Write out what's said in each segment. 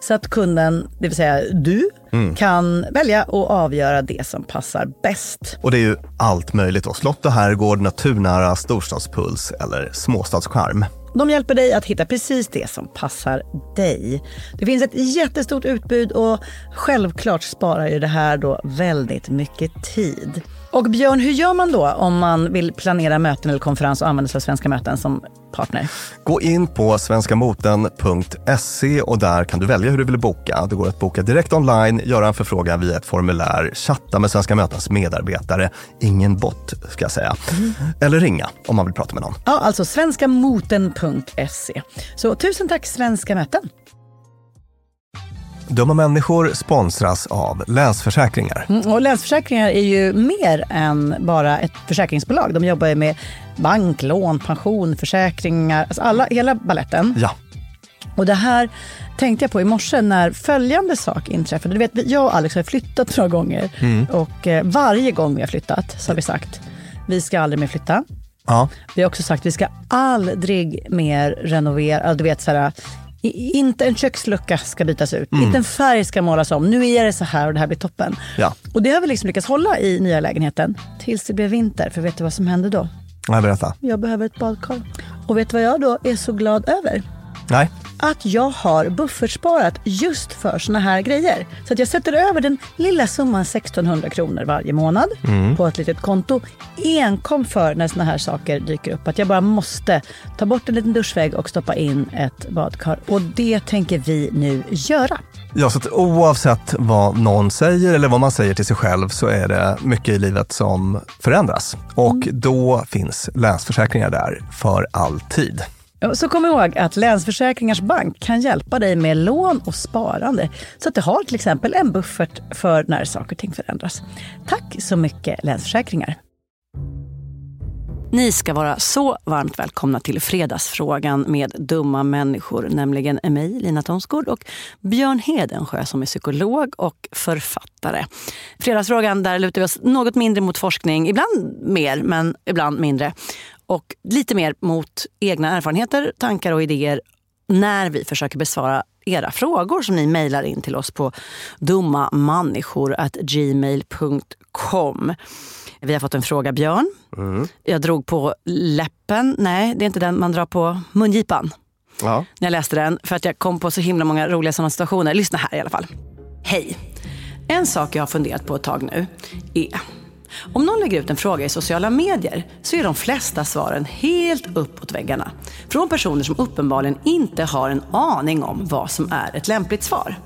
så att kunden, det vill säga du, kan välja och avgöra det som passar bäst. Och det är ju allt möjligt då. Slott och herrgård, naturnära storstadspuls eller småstadscharm. De hjälper dig att hitta precis det som passar dig. Det finns ett jättestort utbud och självklart sparar ju det här då väldigt mycket tid. Och Björn, hur gör man då om man vill planera möten eller konferens och använda sig av Svenska möten som partner? Gå in på svenskamoten.se och där kan du välja hur du vill boka. Det går att boka direkt online, göra en förfrågan via ett formulär, chatta med Svenska mötens medarbetare, ingen bot ska jag säga, eller ringa om man vill prata med någon. Ja, alltså svenskamoten.se. Så tusen tack Svenska möten. Dumma människor sponsras av Länsförsäkringar. Mm, Och Länsförsäkringar är ju mer än bara ett försäkringsbolag. De jobbar ju med bank, lån, pension, försäkringar, alltså alla, hela balletten. Ja, Och det här tänkte jag på i morse när följande sak inträffade. Du vet, jag och Alex har flyttat några gånger och eh, varje gång vi har flyttat så har vi sagt vi ska aldrig mer flytta. ja. Vi har också sagt vi ska aldrig mer renovera. Du vet, så här, inte en kökslucka ska bytas ut. Inte en färg ska målas om. Nu är det så här och det här blir toppen. Ja. Och det har vi liksom lyckats hålla i nya lägenheten tills det blev vinter. För vet du vad som hände då? Jag berätta. Jag behöver ett badkar. Och vet du vad jag då är så glad över? Nej, att jag har buffertsparat just för såna här grejer. Så att jag sätter över den lilla summan 1600 kronor varje månad på ett litet konto. Enkom för när såna här saker dyker upp. Att jag bara måste ta bort en liten duschvägg och stoppa in ett badkar. Och det tänker vi nu göra. Ja, så att oavsett vad någon säger eller vad man säger till sig själv så är det mycket i livet som förändras. Och då finns Länsförsäkringar där för alltid. Så kom ihåg att Länsförsäkringars Bank kan hjälpa dig med lån och sparande. Så att du har till exempel en buffert för när saker och ting förändras. Tack så mycket Länsförsäkringar. Ni ska vara så varmt välkomna till Fredagsfrågan med dumma människor, nämligen mig, Lina Thomsgård och Björn Hedensjö som är psykolog och författare. Fredagsfrågan, där lutar vi oss något mindre mot forskning, ibland mer, men ibland mindre. Och lite mer mot egna erfarenheter, tankar och idéer när vi försöker besvara era frågor som ni mejlar in till oss på dummamänniskor.gmail.com. Vi har fått en fråga, Björn. Mm. Jag drog på läppen. Nej, det är inte den man drar på mungipan. Ja. När jag läste den. För att jag kom på så himla många roliga sådana situationer. Lyssna här i alla fall. Hej! En sak jag har funderat på ett tag nu är om någon lägger ut en fråga i sociala medier så är de flesta svaren helt uppåt väggarna. Från personer som uppenbarligen inte har en aning om vad som är ett lämpligt svar.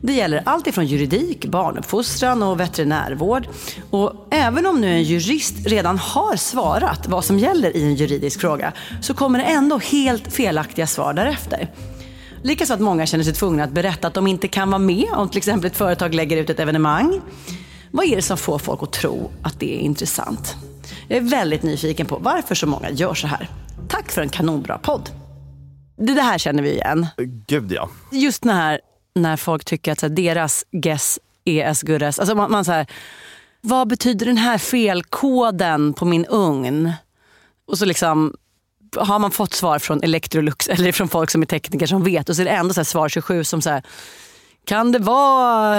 Det gäller allt ifrån juridik, barnuppfostran och veterinärvård. Och även om nu en jurist redan har svarat vad som gäller i en juridisk fråga så kommer det ändå helt felaktiga svar därefter. Likaså att många känner sig tvungna att berätta att de inte kan vara med om till exempel ett företag lägger ut ett evenemang. Vad är det som får folk att tro att det är intressant? Jag är väldigt nyfiken på varför så många gör så här. Tack för en kanonbra podd. Det, här känner vi igen. Gud ja. Just när, när folk tycker att så här, deras guess är as good as... Alltså man, man så här, vad betyder den här felkoden på min ugn? Och så liksom har man fått svar från Electrolux eller från folk som är tekniker som vet och så är det ändå så svar 27 som så här, kan det vara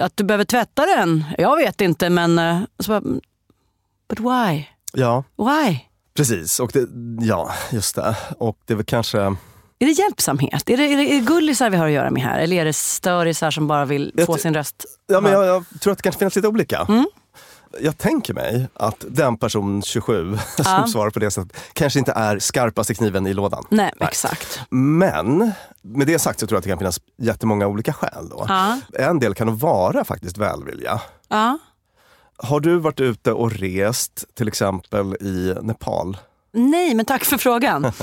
att du behöver tvätta den? Jag vet inte men... eh, Så bara, But why? Ja, Why? precis. Och det, ja, just det. Och det är väl kanske... Är det hjälpsamhet? Är det, är det, är gullisar vi har att göra med här? Eller är det störisar som bara vill Jag få sin röst Ja, men jag, jag tror att det kanske finns lite olika. Mm. Jag tänker mig att den person 27 Ja. som svarar på det sättet kanske inte är skarpaste kniven i lådan. Nej, exakt. Men med det sagt så tror jag att det kan finnas jättemånga olika skäl. Då. Ja. En del kan vara faktiskt välvilja. Ja. Har du varit ute och rest till exempel i Nepal? Nej, men tack för frågan.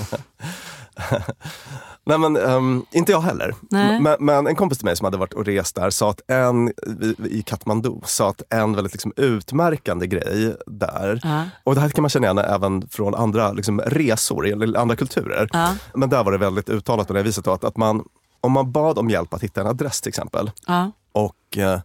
Nej men ehm, inte jag heller. Men, men en kompis till mig som hade varit och rest där sa att en, i, Kathmandu, sa att en väldigt liksom utmärkande grej där, Ja. och det här kan man känna igen även från andra liksom, resor eller andra kulturer. Ja. Men där var det väldigt uttalat på det viset då, att, att man, om man bad om hjälp att hitta en adress till exempel, Ja. och eh,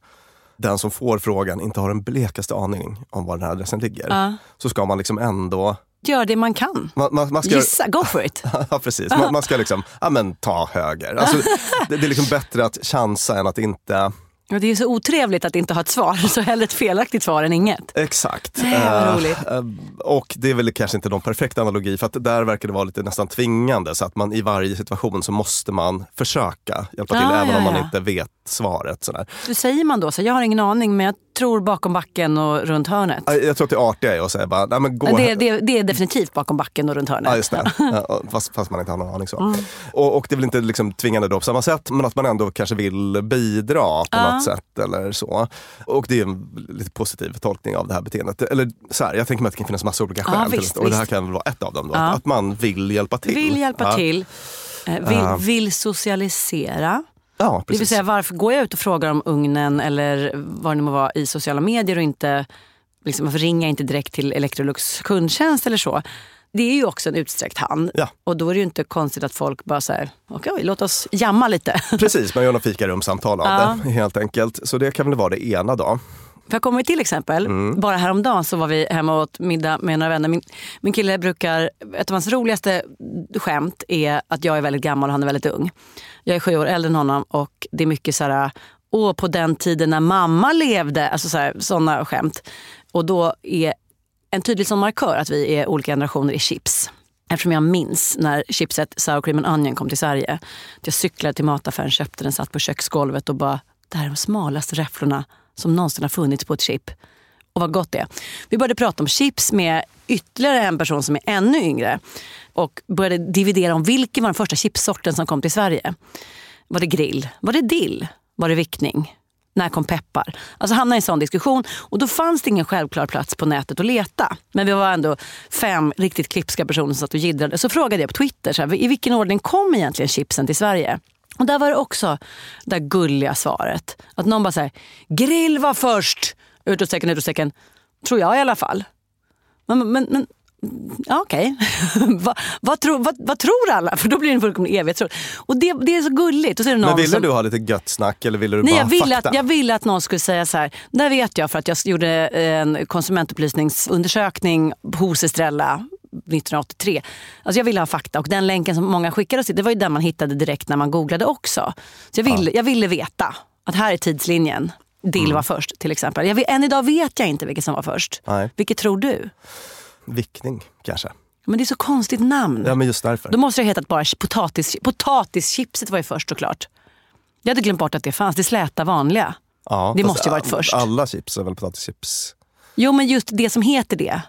den som får frågan inte har en blekaste aning om var den här adressen ligger, så ska man liksom ändå Gör det man kan. man, man, man ska, Gissa, go for it. Ja, precis. Man, man ska liksom, ja men ta höger. Alltså, det, det är liksom bättre att chansa än att inte... Och det är så otrevligt att inte ha ett svar, så hellre ett felaktigt svar än inget. Exakt. Nej, Eh, eh, och det är väl kanske inte någon perfekt analogi för att där verkar det vara lite nästan tvingande så att man i varje situation så måste man försöka hjälpa till Ah, även ja, om man ja. inte vet svaret. Sådär. Då säger man då så jag har ingen aning men jag tror bakom backen och runt hörnet. Jag tror att det artiga är att säga bara, nej men gå Det, det, det är definitivt bakom backen och runt hörnet. Ja, just det. Ja, fast, fast man inte har någon aning så. Mm. Och, och det är väl inte liksom tvingande då på samma sätt, men att man ändå kanske vill bidra på Ja. något sätt eller så. Och det är en lite positiv tolkning av det här beteendet. Eller så här, jag tänker mig att det kan finnas massa olika Ja, skäl till visst. Och det här kan väl vara ett av dem då. Ja. Att man vill hjälpa till. Vill hjälpa ja. till. eh, Vill, Ja. vill socialisera. Ja, Det vill precis. säga varför går jag ut och frågar om ugnen eller vad det nu må vara i sociala medier och inte liksom, varför ringer jag inte direkt till Electrolux kundtjänst eller så. Det är ju också en utsträckt hand. Ja. Och då är det ju inte konstigt att folk bara säger okej låt oss jamma lite. Precis, man gör något fikarumssamtal av Ja. det helt enkelt. Så det kan väl vara det ena då. För jag kommer till exempel, Mm. bara häromdagen så var vi hemma och åt middag med några vänner. Min, min kille brukar, ett av hans roligaste skämt är att jag är väldigt gammal och han är väldigt ung. Jag är sju år äldre än honom och det är mycket så här, åh på den tiden när mamma levde, alltså så här, sådana skämt. Och då är en tydlig sån markör att vi är olika generationer i chips. Eftersom jag minns när chipset Sour Cream and Onion kom till Sverige. Att jag cyklade till mataffären, köpte den, satt på köksgolvet och bara, det här är de smalaste räfflorna som någonsin har funnits på ett chip. Och vad gott det är. Vi började prata om chips med ytterligare en person som är ännu yngre. Och började dividera om vilken var den första chipsorten som kom till Sverige. Var det grill? Var det dill? Var det vickning? När kom peppar? Alltså hamnade i en sån diskussion. Och då fanns det ingen självklar plats på nätet att leta. Men vi var ändå fem riktigt klipska personer som satt och jiddrade. Så frågade jag på Twitter, så här, i vilken ordning kom egentligen chipsen till Sverige? Och där var det också det där gulliga svaret. Att någon bara säger grill var först! Utropstecken, utropstecken. Tror jag i alla fall. Men, men, men ja, okej. vad, vad, tror- vad, vad tror alla? För då blir det en fullkomlig evighetsfråga. Och det, det är så gulligt. Och så är det någon Men ville som, du ha lite gött snack eller ville du Nej, bara jag ville, fakta? att, jag ville att någon skulle säga så här. Där vet jag för att jag gjorde en konsumentupplysningsundersökning hos Estrella 1983. Alltså jag ville ha fakta och den länken som många skickade oss till, det var ju den man hittade direkt när man googlade också. Så jag ville, jag ville veta att här är tidslinjen. dill var först till exempel. Jag än idag vet jag inte vilket som var först. Nej. Vilket tror du? Vickning kanske. Men det är så konstigt namn. Ja, men just därför. Då måste det ha hetat bara potatis, potatischipset var ju först såklart. Jag hade glömt bort att det fanns, det släta vanliga. ja, det måste ju varit först. Alla chips är väl potatischips? Jo men just det som heter det.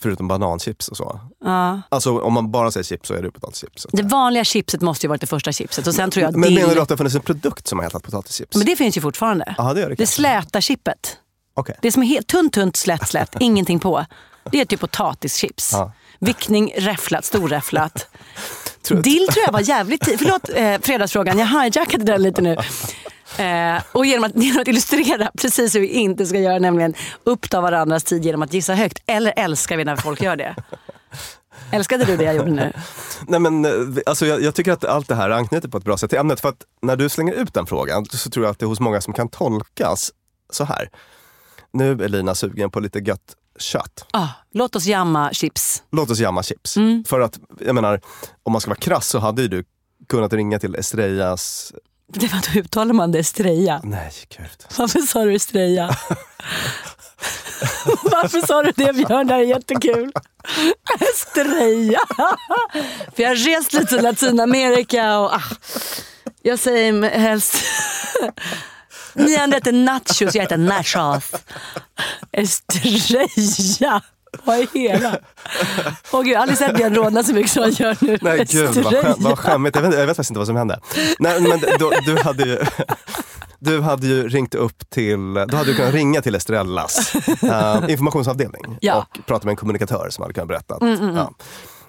Förutom bananchips och så. Ja. Alltså om man bara säger chips så är det potatischips. Det vanliga chipset måste ju varit det första chipset. Och sen tror jag att Men dill... menar du att det har funnits en produkt som har hetat potatischips? Men det finns ju fortfarande. Ja, det gör det det släta chippet. Okej. Det som är helt tunt, tunt, slätt, slätt, ingenting på. Det är typ potatischips. Ja. Vickning, räfflat, storräfflat. Dill tror jag var jävligt tid. Förlåt eh, fredagsfrågan, jag hijackade den lite nu. Eh, och genom att, genom att illustrera precis hur vi inte ska göra, nämligen uppta varandras tid genom att gissa högt. Eller älskar vi när folk gör det? Älskade du det jag gjorde nu? Nej, men, eh, alltså, jag, jag tycker att allt det här anknyter på ett bra sätt till ämnet. För att när du slänger ut den frågan så tror jag att det är hos många som kan tolkas så här. Nu är Lina sugen på lite gött kött. Ah, låt oss jamma chips. Låt oss jamma chips. Mm. För att, jag menar, om man ska vara krass så hade ju du kunnat ringa till Estrellas... Det var, hur uttalar man det? Estrella? Nej, gud. Varför sa du Estrella? Varför sa du det Björn? Det här är jättekul. Estrella. För jag har rest lite i Latinamerika och ah, jag säger helst... Ni andra äter nachos, jag äter nachos. Estrella. Vad är hela? Åh gud, jag har aldrig sett Björn rodna så mycket som han gör nu. Nej gud vad, skäm, Estrella. vad skämmigt. Jag vet, jag vet faktiskt inte vad som hände. Nej, men då, du, hade ju, du hade ju ringt upp till, du hade ju kunnat ringa till Estrellas eh, informationsavdelning Ja. Mm, och prata med en kommunikatör som hade kunnat berätta. Att, ja.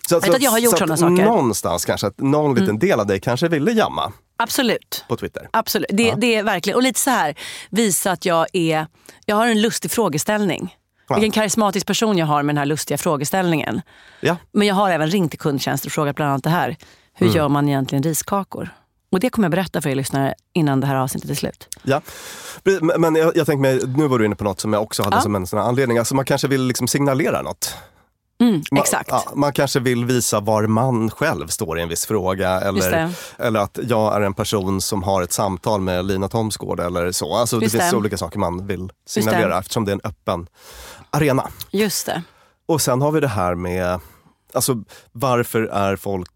Så, att jag har gjort så sådana saker. Mm. Någonstans kanske, att någon liten del av dig kanske ville jamma Absolut. på Twitter. Absolut, det, det är verkligen. Och lite så här, visa att jag är, jag har en lustig frågeställning. Ja. Vilken karismatisk person jag har med den här lustiga frågeställningen. Ja. Men jag har även ringt till kundtjänst och frågat bland annat det här. Hur Mm. gör man egentligen riskakor? Och det kommer jag berätta för er lyssnare innan det här avsnittet är slut. Ja. Men jag, jag tänkte mig, nu var du inne på något som jag också hade Ja. som en sån anledning. Alltså man kanske vill liksom signalera något. Mm, Man, exakt. ja, man kanske vill visa var man själv står i en viss fråga. Eller, eller att jag är en person som har ett samtal med Lina Thomsgård eller så. Alltså, det finns det. olika saker man vill signalera eftersom det är en öppen arena. Just det. Och sen har vi det här med, alltså varför är folk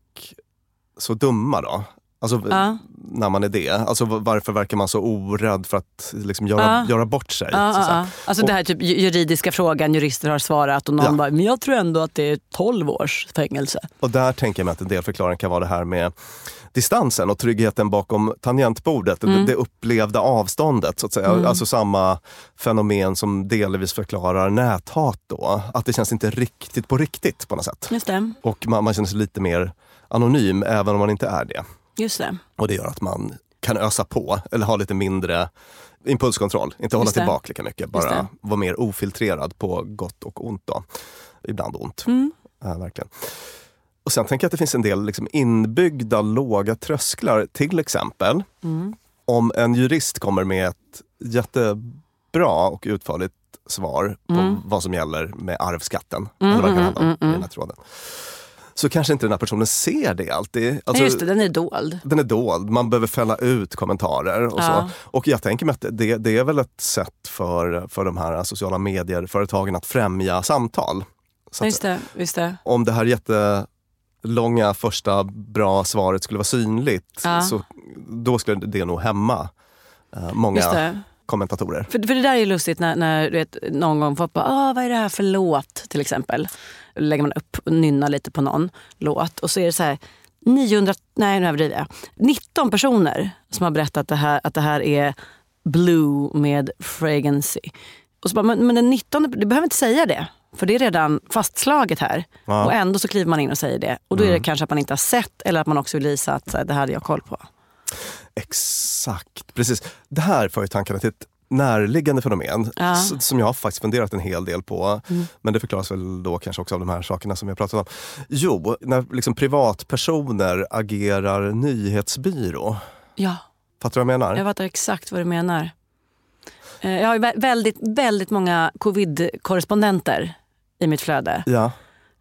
så dumma då? Alltså Ja. när man är det. Alltså varför verkar man så orädd för att liksom göra, Ja. göra bort sig? Ja, så ja. Alltså Och- det här typ ju- juridiska frågan, jurister har svarat och någon bara, men jag tror ändå att det är 12 års fängelse. Och där tänker jag mig att en del förklaring kan vara det här med distansen och tryggheten bakom tangentbordet. Mm. Det, det upplevda avståndet så att säga. Alltså samma fenomen som delvis förklarar näthat då. Att det känns inte riktigt på riktigt på något sätt. Och man, man känner sig lite mer anonym även om man inte är det. Just det. Och det gör att man kan ösa på eller ha lite mindre impulskontroll. Inte hålla tillbaka lika mycket. Bara vara mer ofiltrerad på gott och ont. Då. Ibland ont. Mm. Ja, verkligen. Och sen tänker jag att det finns en del liksom inbyggda låga trösklar. Till exempel Mm. om en jurist kommer med ett jättebra och utförligt svar på Mm. vad som gäller med arvsskatten. eller vad det kan handla om i den här tråden. Så kanske inte den här personen ser det alltid. Alltså, Just det, den är dold. den är dold, man behöver fälla ut kommentarer och Ja. så. Och jag tänker mig att det, det är väl ett sätt för, för de här sociala medier-företagen att främja samtal. Så Just det, just det. om det här jättelånga första bra svaret skulle vara synligt, Ja. så då skulle det nog hämma eh, många kommentatorer. För, för det där är ju lustigt när, när du vet, någon gång folk bara, vad är det här för låt till exempel. Lägger man upp och nynnar lite på någon låt och så är det så här 900, nej nu överdriver jag, 19 personer som har berättat det här, att det här är Blue med Fragrancy. Och så bara, men, men den 19, du behöver inte säga det. För det är redan fastslaget här. Ja. Och ändå så kliver man in och säger det. Och då är det kanske att man inte har sett eller att man också vill visa att så här, det här hade jag koll på. Exakt, precis. Det här för ju tankarna till ett närliggande fenomen Ja. som jag har faktiskt funderat en hel del på. Mm. Men det förklaras väl då kanske också av de här sakerna som jag pratat om. Jo, när liksom privatpersoner agerar nyhetsbyrå. Ja. Fattar du vad jag menar? Jag fattar exakt vad du menar. Eh, Jag har väldigt, väldigt många covid-korrespondenter i mitt flöde. Ja.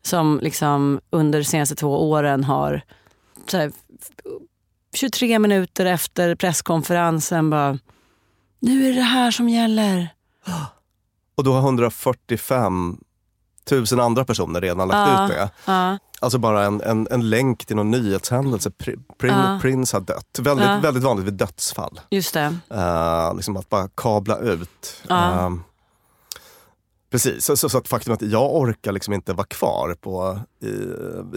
Som liksom under de senaste två åren har här, 23 minuter efter presskonferensen bara Nu är det här som gäller. Och då har 145 000 andra personer redan lagt Ja. ut det. Ja. Alltså bara en, en, en länk till någon nyhetshändelse. Prin, Ja. Prince har dött. Väldigt, väldigt vanligt vid dödsfall. Just det. Eh, liksom att bara kabla ut. Eh, precis, så, så, så att faktum att jag orkar liksom inte vara kvar på... I,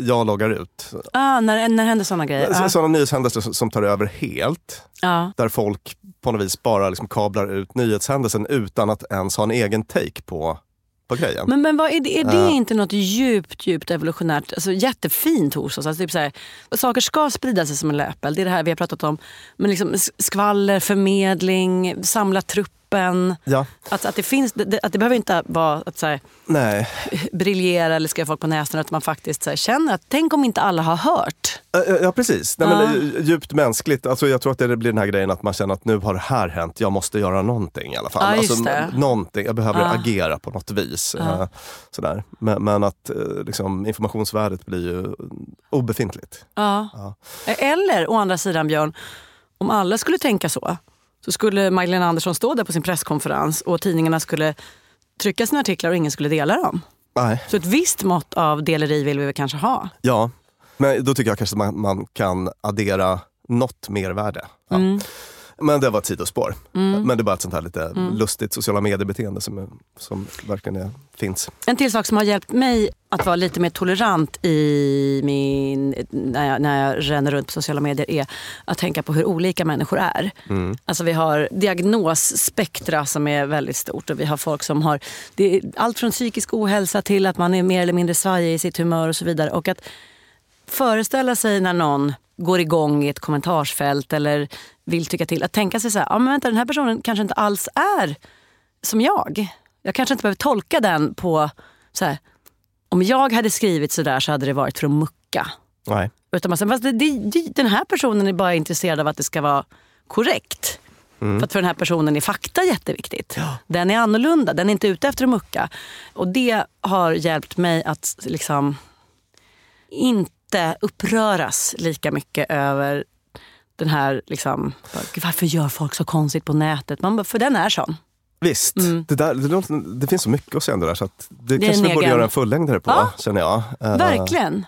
jag loggar ut. Ah, när, när händer såna grejer? Så, Ja. Sådana nyhetshändelser som, som tar över helt. Där folk på något vis bara liksom kablar ut nyhetshändelsen utan att ens ha en egen take på, på grejen. Men, men vad är det, är det Ja. inte något djupt, djupt evolutionärt, alltså jättefint hos oss? Alltså typ så här, saker ska sprida sig som en löpeld. Det är det här vi har pratat om. Men liksom skvaller, förmedling, samla truppen. Ja, Att, att, det finns, det- att det behöver inte vara att så här, nej. briljera eller skriva folk på näsan. Att man faktiskt så här, känner att tänk om inte alla har hört. Ja precis, Nej, men, djupt mänskligt. Alltså, jag tror att det blir den här grejen att man känner att nu har det här hänt, jag måste göra någonting i alla fall. Ja, alltså, någonting, jag behöver Ja. agera på något vis. Eh, Sådär. Men, men att eh, liksom, informationsvärdet blir ju obefintligt. Eller å andra sidan Björn, om alla skulle tänka så, så skulle Magdalena Andersson stå där på sin presskonferens och tidningarna skulle trycka sina artiklar och ingen skulle dela dem. Nej. Så ett visst mått av deleri vill vi väl kanske ha. Ja, men då tycker jag kanske att man, man kan addera något mervärde. Ja. Mm. Men det var ett sidospår. Men det är bara ett sånt här lite lustigt sociala mediebeteende som, är, som verkligen är, finns. En till sak som har hjälpt mig att vara lite mer tolerant i min, när, jag, när jag ränner runt på sociala medier är att tänka på hur olika människor är. Alltså vi har diagnosspektra som är väldigt stort och vi har folk som har allt från psykisk ohälsa till att man är mer eller mindre svajig i sitt humör och så vidare. Och att föreställa sig när någon går igång i ett kommentarsfält eller vill tycka till. Att tänka sig så här, ja men vänta den här personen kanske inte alls är som jag. Jag kanske inte behöver tolka den på så här, om jag hade skrivit så där så hade det varit för att mucka. Nej. Utan man säger, fast det, det, den här personen är bara intresserad av att det ska vara korrekt. För att för den här personen är fakta jätteviktigt. Den är annorlunda, den är inte ute efter att mucka. Och det har hjälpt mig att liksom inte uppröras lika mycket över den här, liksom, bara, "Gud, varför gör folk så konstigt på nätet? Man bara, för den är sån. Visst, det, där, det, det finns så mycket att säga om det där så att det, Det kanske vi borde göra en fullängdare på, Ja. känner jag. Eh, Verkligen.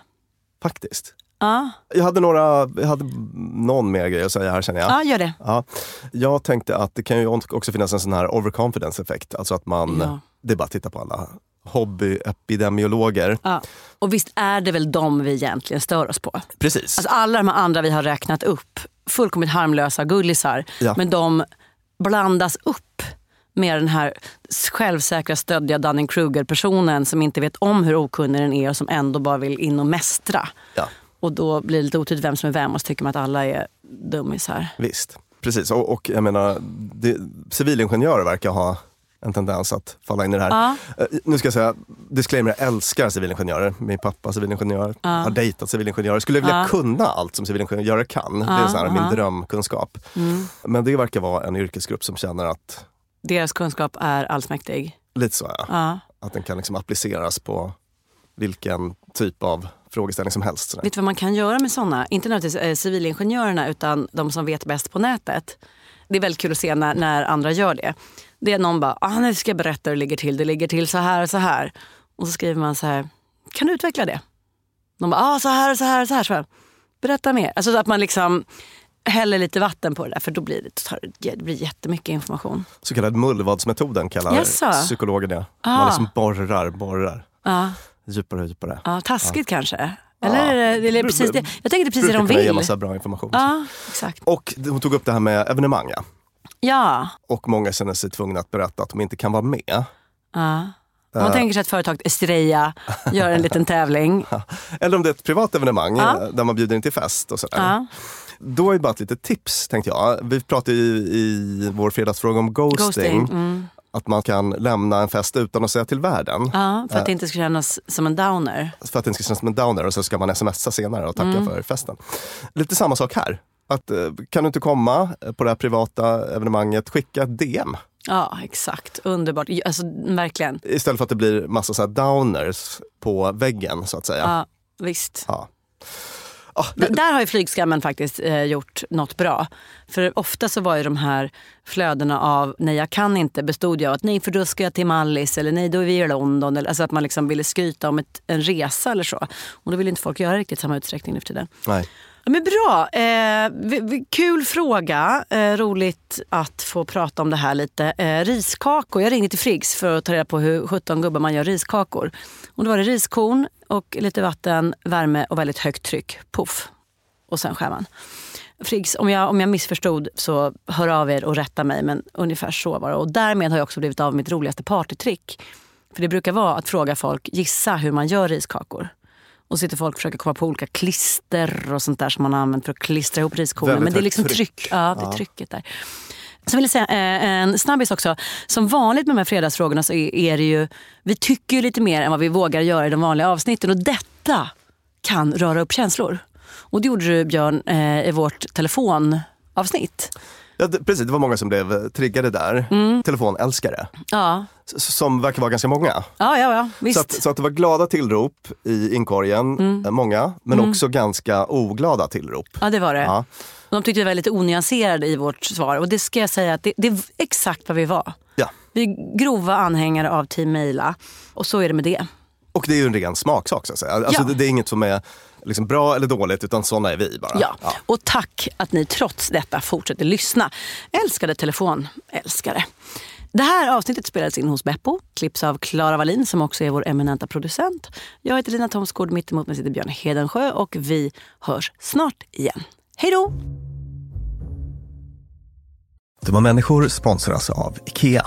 Faktiskt. Ja, Jag hade, några, jag hade någon mer grej att säga här känner jag. ja gör det. Ja, jag tänkte att det kan ju också finnas en sån här overconfidence effekt. Alltså att man, Ja. det är bara att titta på alla hobbyepidemiologer. Ja. Och visst är det väl de vi egentligen stör oss på? Precis. Alltså alla de andra vi har räknat upp, fullkomligt harmlösa gullisar. Ja. Men de blandas upp med den här självsäkra stöddiga Dunning-Kruger-personen som inte vet om hur okunnig den är och som ändå bara vill in och mästra. ja, Och då blir det lite otydligt vem som är vem och så tycker man att alla är dummisar. visst. Precis, och, och jag menar, det, civilingenjörer verkar ha en tendens att falla in i det här. Ja. Eh, Nu ska jag säga, disclaimer, jag älskar civilingenjörer. Min pappa är civilingenjör, har dejtat civilingenjörer. Skulle vilja Ja. kunna allt som civilingenjörer kan. det är Ja, så här, min ja. drömkunskap. Mm. Men det verkar vara en yrkesgrupp som känner att, Deras kunskap är allsmäktig. lite så ja, Ja. att den kan liksom appliceras på vilken typ av frågeställning som helst. Sådär. Vet du vad man kan göra med såna? Inte nödvändigtvis eh, civilingenjörerna utan de som vet bäst på nätet. Det är väldigt kul att se när, när andra gör det. Det är någon bara, ah, nu ska jag berätta hur det ligger till. Det ligger till så här och så här. Och så skriver man så här, kan du utveckla det? De bara, ah, så här och så här och så här. Så här. Berätta mer. Alltså så att man liksom häller lite vatten på det där för då blir det, det blir jättemycket information. Så kallad mullvadsmetoden kallar Jaså? psykologer det. Ah. Man liksom borrar, borrar. Ja, Djupare och djupare. ja taskigt kanske. Eller, är det- eller precis det. Jag tänker det precis det Brukar de vill. massa bra information. Ja, exakt. Och hon tog upp det här med evenemang. Ja. Ja. Och många känner sig tvungna att berätta att de inte kan vara med. Ja. Om man tänker sig att företaget Estrella gör en liten tävling. Eller om det är ett privat evenemang Ja. eh, där man bjuder in till fest och sådär. Ja. Då är bara ett litet tips tänkte jag. Vi pratade ju i vår fredagsfråga om ghosting. Ghosting. Mm. Att man kan lämna en fest utan att säga till världen. Ja, för att det inte ska kännas som en downer. För att det inte ska kännas som en downer och så ska man smsa senare och tacka Mm. för festen. Lite samma sak här. Att, eh, kan du inte komma på det här privata evenemanget, skicka ett DM. Ja, exakt. Underbart. Alltså, verkligen. Istället för att det blir massa så downers på väggen så att säga. Ja, visst. Ja. Ah, Där har ju flygskammen faktiskt eh, gjort något bra. För ofta så var ju de här flödena av nej jag kan inte bestod ju av att nej för då ska jag till Mallis eller nej då är vi i London. Eller, alltså att man liksom ville skryta om ett, en resa eller så. Och då vill inte folk göra riktigt samma utsträckning nu för tiden. Nej. Ja, men bra. Eh, kul fråga. Eh, roligt att få prata om det här lite. Eh, riskakor. Jag ringde till Friggs för att ta reda på hur 17 gubbar man gör riskakor. Och då var det riskorn och lite vatten, värme och väldigt högt tryck. Puff. Och sen skär man. Friggs, om jag, om jag missförstod så hör av er och rätta mig. Men ungefär så var det. Och därmed har jag också blivit av mitt roligaste partytrick. För det brukar vara att fråga folk gissa hur man gör riskakor. Och sitter folk och försöker komma på olika klister och sånt där som man har använt för att klistra ihop riskornen. Men det är liksom tryck. tryck. Ja, det är trycket där. Sen vill jag säga eh, en snabbis också. Som vanligt med de här fredagsfrågorna så är, är det ju, vi tycker ju lite mer än vad vi vågar göra i de vanliga avsnitten. Och detta kan röra upp känslor. Och det gjorde du Björn eh, i vårt telefonavsnitt. Ja, det, precis, det var många som blev eh, triggade där. Mm. Telefonälskare. Ja, Som verkar vara ganska många. ja, ja, ja visst. Så att, så att det var glada tillrop i inkorgen, Mm. eh, många, men också ganska oglada tillrop. Ja, det var det. Ja. De tyckte vi var lite onyanserade i vårt svar. Och det ska jag säga att det, det är exakt vad vi var. Ja. Vi är grova anhängare av Team Maila. Och så är det med det. Och det är ju en ren smaksak så att säga. Alltså, Ja. det, det är inget som är liksom bra eller dåligt utan sådana är vi bara. Ja. Och tack att ni trots detta fortsätter lyssna. Älskade telefonälskare. Det här avsnittet spelades in hos Beppo, klipps av Klara Wallin som också är vår eminenta producent. Jag heter Lina Thomsgård, mitt emot mig sitter Björn Hedensjö och vi hörs snart igen. Hej då! Dumma människor sponsras av IKEA.